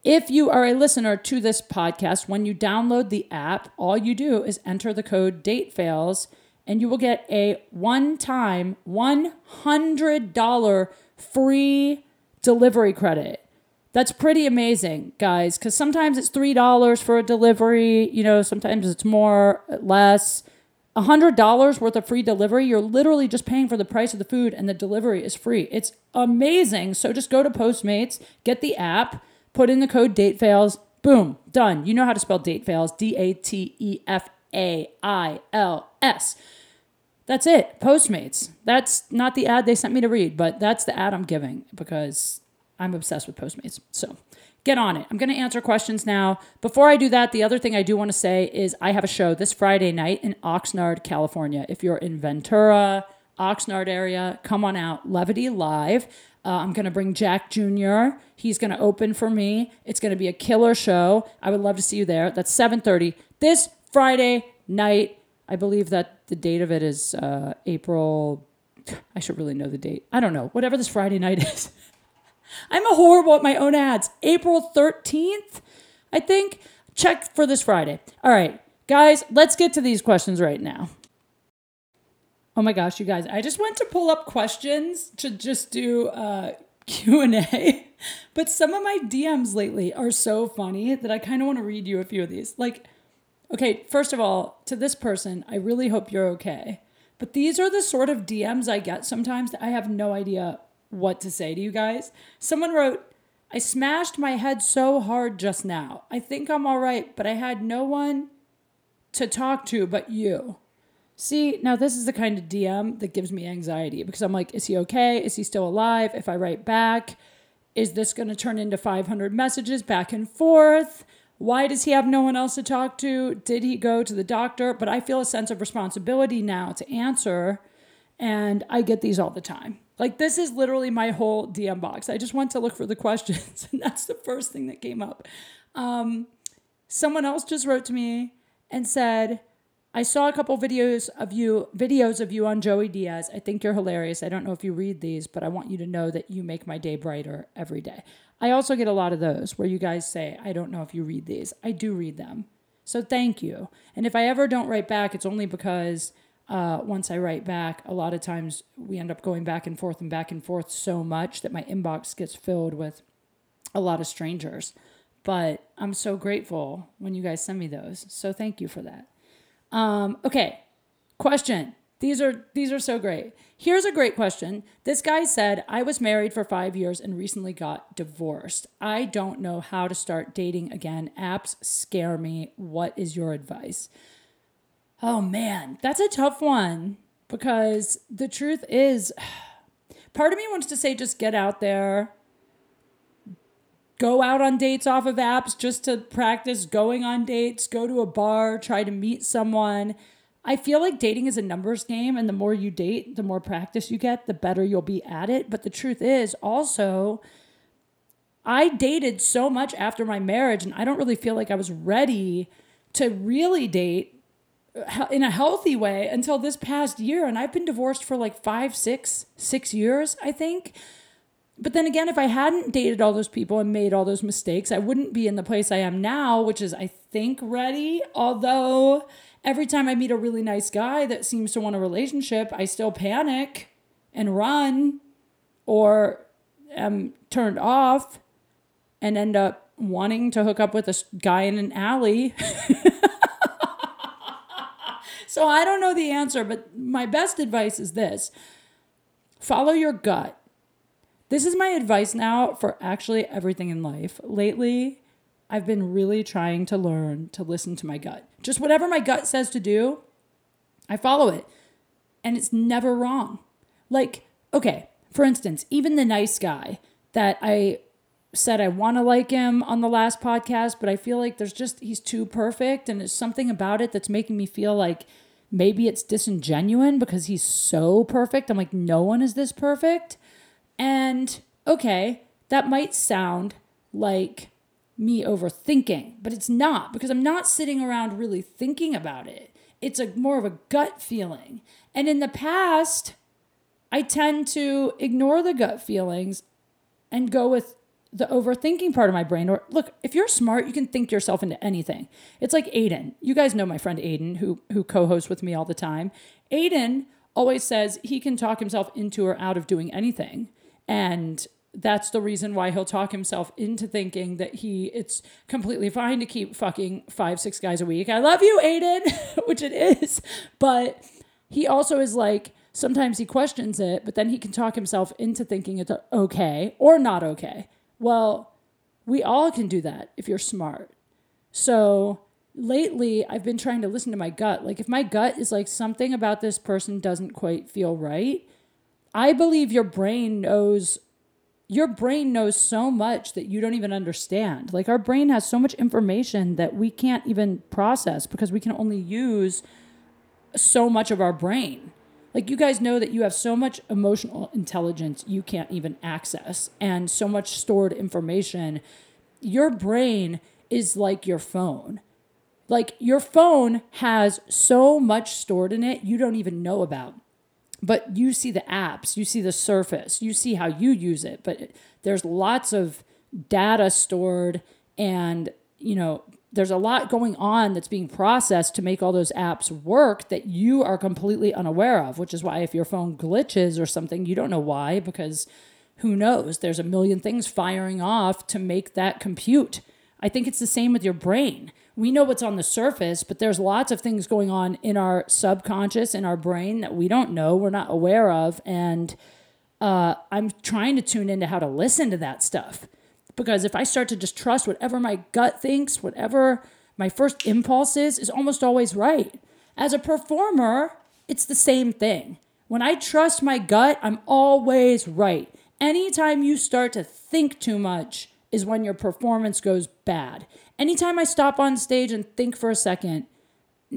If you are a listener to this podcast, when you download the app, all you do is enter the code date fails and you will get a one time $100 free delivery credit. That's pretty amazing, guys, because sometimes it's $3 for a delivery, you know, sometimes it's more, less. $100 worth of free delivery, you're literally just paying for the price of the food and the delivery is free. It's amazing. So just go to Postmates, get the app, put in the code date fails, boom, done. You know how to spell date fails, D A T E F A I L S. That's it. Postmates. That's not the ad they sent me to read, but that's the ad I'm giving because I'm obsessed with Postmates. So get on it. I'm going to answer questions now. Before I do that, the other thing I do want to say is I have a show this Friday night in Oxnard, California. If you're in Ventura, Oxnard area, come on out. Levity Live. Uh, I'm going to bring Jack Jr. He's going to open for me. It's going to be a killer show. I would love to see you there. That's 7:30 this Friday night. I believe that the date of it is uh, April. I should really know the date. I don't know. Whatever this Friday night is. I'm a horrible at my own ads. April 13th, I think. Check for this Friday. All right, guys, let's get to these questions right now. Oh my gosh, you guys, I just went to pull up questions to just do uh, Q&A. But some of my DMs lately are so funny that I kind of want to read you a few of these. Like okay, first of all, to this person, I really hope you're okay. But these are the sort of DMs I get sometimes that I have no idea what to say to you guys. Someone wrote, I smashed my head so hard just now. I think I'm all right, but I had no one to talk to but you. See, now this is the kind of DM that gives me anxiety because I'm like, is he okay? Is he still alive? If I write back, is this going to turn into 500 messages back and forth? Why does he have no one else to talk to? Did he go to the doctor? But I feel a sense of responsibility now to answer, and I get these all the time. Like, this is literally my whole DM box. I just went to look for the questions, and that's the first thing that came up. Um, someone else just wrote to me and said, I saw a couple videos of you videos of you on Joey Diaz. I think you're hilarious. I don't know if you read these, but I want you to know that you make my day brighter every day. I also get a lot of those where you guys say, I don't know if you read these. I do read them. So thank you. And if I ever don't write back, it's only because uh, once I write back, a lot of times we end up going back and forth and back and forth so much that my inbox gets filled with a lot of strangers. But I'm so grateful when you guys send me those. So thank you for that. Um, okay, question. These are these are so great. Here's a great question. This guy said, "I was married for 5 years and recently got divorced. I don't know how to start dating again. Apps scare me. What is your advice?" Oh man, that's a tough one because the truth is part of me wants to say just get out there. Go out on dates off of apps just to practice going on dates, go to a bar, try to meet someone. I feel like dating is a numbers game, and the more you date, the more practice you get, the better you'll be at it. But the truth is also, I dated so much after my marriage, and I don't really feel like I was ready to really date uh, in a healthy way until this past year. And I've been divorced for like five, six, six years, I think. But then again, if I hadn't dated all those people and made all those mistakes, I wouldn't be in the place I am now, which is, I think, ready. Although every time I meet a really nice guy that seems to want a relationship, I still panic and run or am turned off and end up wanting to hook up with a guy in an alley. so I don't know the answer, but my best advice is this follow your gut this is my advice now for actually everything in life. Lately, I've been really trying to learn to listen to my gut. Just whatever my gut says to do, I follow it. And it's never wrong. Like, okay, for instance, even the nice guy that I said I want to like him on the last podcast, but I feel like there's just, he's too perfect. And there's something about it that's making me feel like maybe it's disingenuine because he's so perfect. I'm like, no one is this perfect. And okay, that might sound like me overthinking, but it's not because I'm not sitting around really thinking about it. It's a more of a gut feeling. And in the past, I tend to ignore the gut feelings and go with the overthinking part of my brain. Or look, if you're smart, you can think yourself into anything. It's like Aiden. You guys know my friend Aiden, who who co-hosts with me all the time. Aiden always says he can talk himself into or out of doing anything. And that's the reason why he'll talk himself into thinking that he it's completely fine to keep fucking five six guys a week. I love you, Aiden, which it is, but he also is like sometimes he questions it, but then he can talk himself into thinking it's okay or not okay. Well, we all can do that if you're smart. So lately I've been trying to listen to my gut. Like if my gut is like something about this person doesn't quite feel right, I believe your brain knows your brain knows so much that you don't even understand. Like our brain has so much information that we can't even process because we can only use so much of our brain. Like you guys know that you have so much emotional intelligence you can't even access and so much stored information. Your brain is like your phone. Like your phone has so much stored in it you don't even know about. But you see the apps, you see the surface, you see how you use it, but there's lots of data stored and, you know, there's a lot going on that's being processed to make all those apps work that you are completely unaware of, which is why if your phone glitches or something, you don't know why because who knows? There's a million things firing off to make that compute. I think it's the same with your brain. We know what's on the surface, but there's lots of things going on in our subconscious, in our brain that we don't know, we're not aware of. And uh, I'm trying to tune into how to listen to that stuff because if I start to just trust whatever my gut thinks, whatever my first impulse is, is almost always right. As a performer, it's the same thing. When I trust my gut, I'm always right. Anytime you start to think too much is when your performance goes bad. Anytime I stop on stage and think for a second,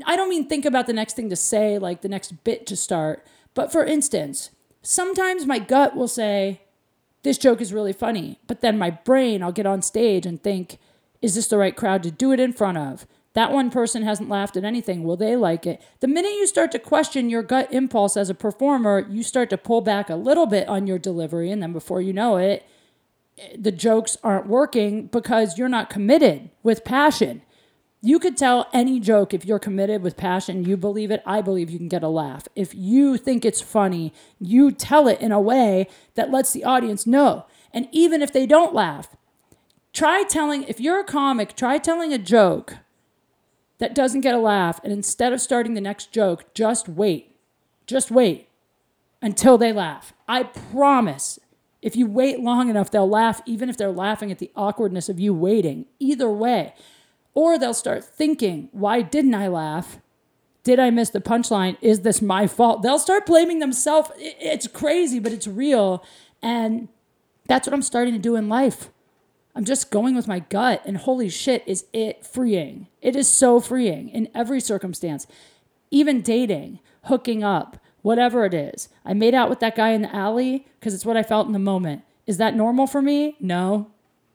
I don't mean think about the next thing to say, like the next bit to start, but for instance, sometimes my gut will say, this joke is really funny. But then my brain, I'll get on stage and think, is this the right crowd to do it in front of? That one person hasn't laughed at anything. Will they like it? The minute you start to question your gut impulse as a performer, you start to pull back a little bit on your delivery. And then before you know it, the jokes aren't working because you're not committed with passion. You could tell any joke if you're committed with passion, you believe it, I believe you can get a laugh. If you think it's funny, you tell it in a way that lets the audience know. And even if they don't laugh, try telling, if you're a comic, try telling a joke that doesn't get a laugh. And instead of starting the next joke, just wait. Just wait until they laugh. I promise. If you wait long enough, they'll laugh, even if they're laughing at the awkwardness of you waiting. Either way. Or they'll start thinking, why didn't I laugh? Did I miss the punchline? Is this my fault? They'll start blaming themselves. It's crazy, but it's real. And that's what I'm starting to do in life. I'm just going with my gut, and holy shit, is it freeing. It is so freeing in every circumstance, even dating, hooking up, whatever it is. I made out with that guy in the alley because it's what I felt in the moment. Is that normal for me? No,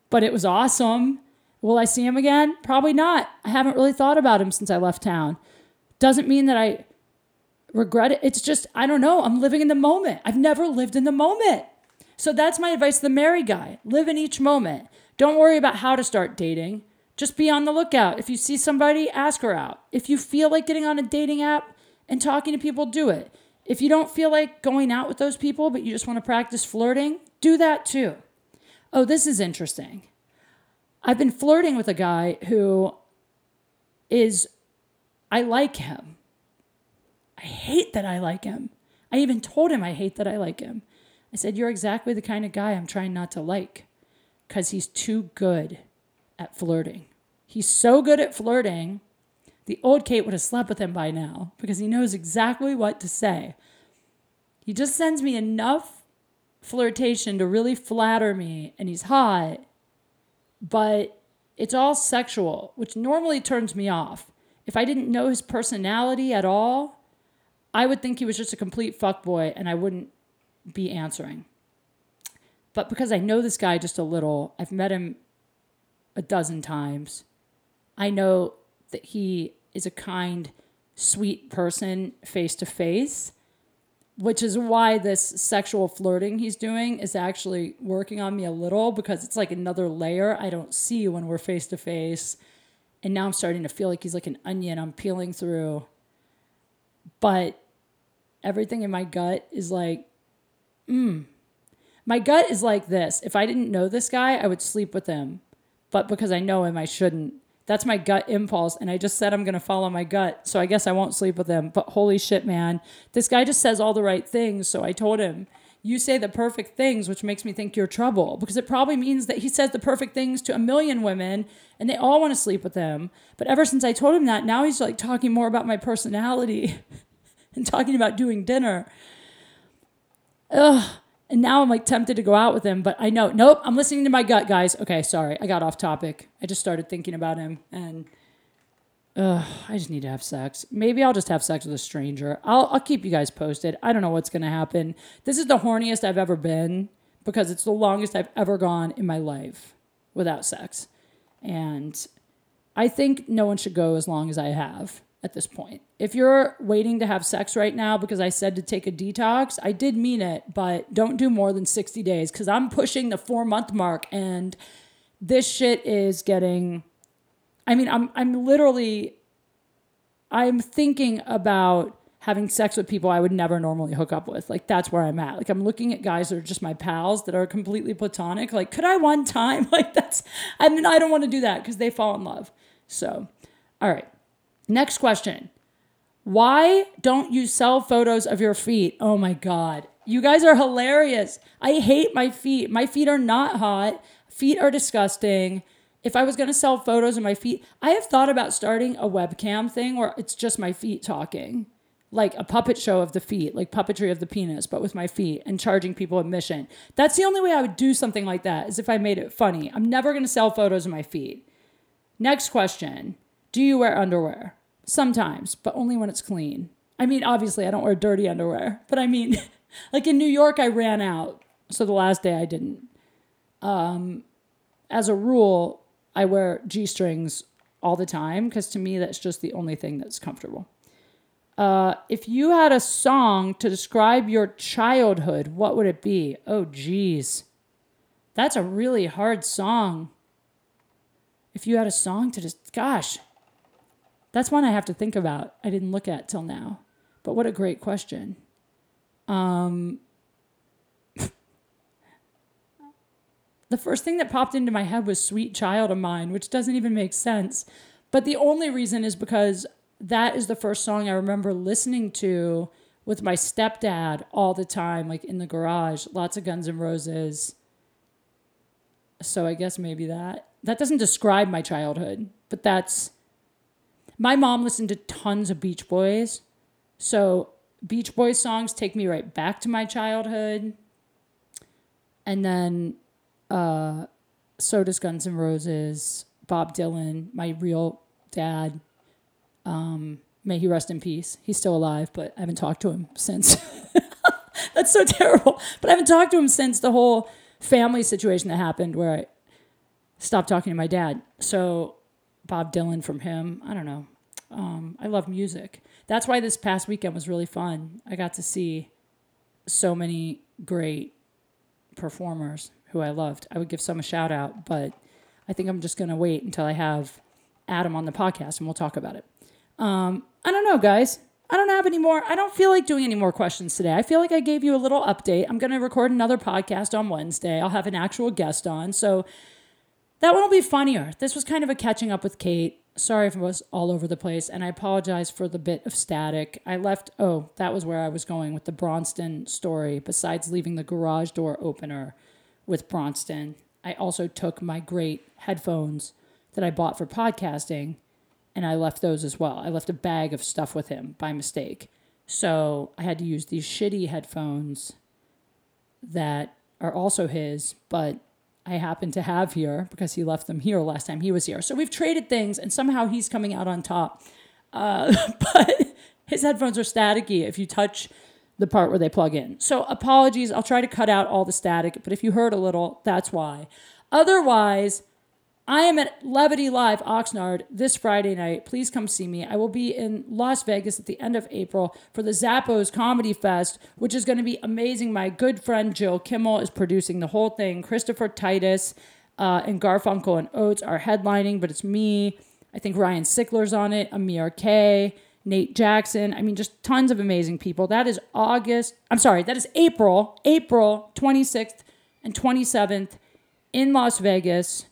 but it was awesome. Will I see him again? Probably not. I haven't really thought about him since I left town. Doesn't mean that I regret it. It's just, I don't know. I'm living in the moment. I've never lived in the moment. So that's my advice to the married guy. Live in each moment. Don't worry about how to start dating. Just be on the lookout. If you see somebody, ask her out. If you feel like getting on a dating app and talking to people, do it. If you don't feel like going out with those people, but you just want to practice flirting, do that too. Oh, this is interesting. I've been flirting with a guy who is, I like him. I hate that I like him. I even told him I hate that I like him. I said, You're exactly the kind of guy I'm trying not to like because he's too good at flirting. He's so good at flirting, the old Kate would have slept with him by now because he knows exactly what to say. He just sends me enough flirtation to really flatter me, and he's hot but it's all sexual, which normally turns me off. If I didn't know his personality at all, I would think he was just a complete fuckboy and I wouldn't be answering. But because I know this guy just a little, I've met him a dozen times. I know that he is a kind, sweet person face to face which is why this sexual flirting he's doing is actually working on me a little because it's like another layer I don't see when we're face to face. And now I'm starting to feel like he's like an onion I'm peeling through. But everything in my gut is like, mm. My gut is like this. If I didn't know this guy, I would sleep with him. But because I know him, I shouldn't. That's my gut impulse. And I just said I'm going to follow my gut. So I guess I won't sleep with him. But holy shit, man. This guy just says all the right things. So I told him, you say the perfect things, which makes me think you're trouble because it probably means that he says the perfect things to a million women and they all want to sleep with him. But ever since I told him that, now he's like talking more about my personality and talking about doing dinner. Ugh. And now I'm like tempted to go out with him, but I know, nope, I'm listening to my gut, guys. Okay, sorry. I got off topic. I just started thinking about him and I just need to have sex. Maybe I'll just have sex with a stranger. I'll, I'll keep you guys posted. I don't know what's going to happen. This is the horniest I've ever been because it's the longest I've ever gone in my life without sex. And I think no one should go as long as I have at this point. If you're waiting to have sex right now because I said to take a detox, I did mean it, but don't do more than 60 days because I'm pushing the four month mark and this shit is getting I mean, I'm I'm literally I'm thinking about having sex with people I would never normally hook up with. Like that's where I'm at. Like I'm looking at guys that are just my pals that are completely platonic. Like could I one time? Like that's I mean I don't want to do that cuz they fall in love. So, all right. Next question. Why don't you sell photos of your feet? Oh my god. You guys are hilarious. I hate my feet. My feet are not hot. Feet are disgusting if I was going to sell photos of my feet, I have thought about starting a webcam thing where it's just my feet talking, like a puppet show of the feet, like puppetry of the penis, but with my feet and charging people admission. That's the only way I would do something like that is if I made it funny. I'm never going to sell photos of my feet. Next question Do you wear underwear? Sometimes, but only when it's clean. I mean, obviously, I don't wear dirty underwear, but I mean, like in New York, I ran out. So the last day I didn't. Um, as a rule, I wear G strings all the time because to me, that's just the only thing that's comfortable. Uh, if you had a song to describe your childhood, what would it be? Oh, geez. That's a really hard song. If you had a song to just, gosh, that's one I have to think about. I didn't look at till now. But what a great question. Um, the first thing that popped into my head was Sweet Child of Mine, which doesn't even make sense. But the only reason is because that is the first song I remember listening to with my stepdad all the time, like in the garage, lots of Guns N' Roses. So I guess maybe that. That doesn't describe my childhood, but that's. My mom listened to tons of Beach Boys. So Beach Boys songs take me right back to my childhood. And then uh, so does Guns N' Roses, Bob Dylan, my real dad. Um, may he rest in peace. He's still alive, but I haven't talked to him since. That's so terrible. But I haven't talked to him since the whole family situation that happened where I stopped talking to my dad. So Bob Dylan from him, I don't know. Um, I love music. That's why this past weekend was really fun. I got to see so many great performers who I loved. I would give some a shout out, but I think I'm just going to wait until I have Adam on the podcast and we'll talk about it. Um, I don't know, guys. I don't have any more. I don't feel like doing any more questions today. I feel like I gave you a little update. I'm going to record another podcast on Wednesday. I'll have an actual guest on. So that one will be funnier. This was kind of a catching up with Kate. Sorry if it was all over the place, and I apologize for the bit of static. I left, oh, that was where I was going with the Bronston story, besides leaving the garage door opener with Bronston. I also took my great headphones that I bought for podcasting and I left those as well. I left a bag of stuff with him by mistake. So I had to use these shitty headphones that are also his, but I happen to have here because he left them here last time he was here. So we've traded things and somehow he's coming out on top. Uh, but his headphones are staticky. If you touch the part where they plug in. So apologies. I'll try to cut out all the static, but if you heard a little, that's why. Otherwise, I am at Levity Live Oxnard this Friday night. Please come see me. I will be in Las Vegas at the end of April for the Zappos Comedy Fest, which is going to be amazing. My good friend Jill Kimmel is producing the whole thing. Christopher Titus uh, and Garfunkel and Oates are headlining, but it's me. I think Ryan Sickler's on it, Amir K. Nate Jackson. I mean, just tons of amazing people. That is August. I'm sorry, that is April, April 26th and 27th in Las Vegas.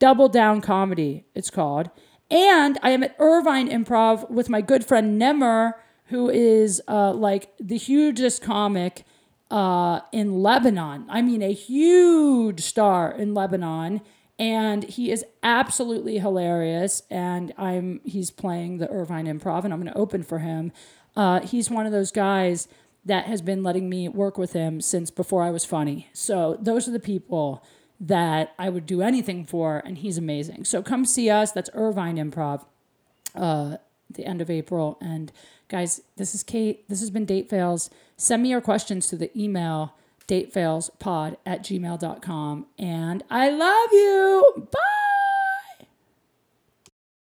Double Down Comedy, it's called. And I am at Irvine Improv with my good friend Nemr, who is uh, like the hugest comic uh, in Lebanon. I mean, a huge star in Lebanon. And he is absolutely hilarious. And I'm he's playing the Irvine Improv, and I'm going to open for him. Uh, he's one of those guys that has been letting me work with him since before I was funny. So those are the people that I would do anything for, and he's amazing. So come see us. That's Irvine Improv, uh, the end of April. And guys, this is Kate. This has been Date Fails. Send me your questions to the email datefailspod at gmail.com. And I love you. Bye.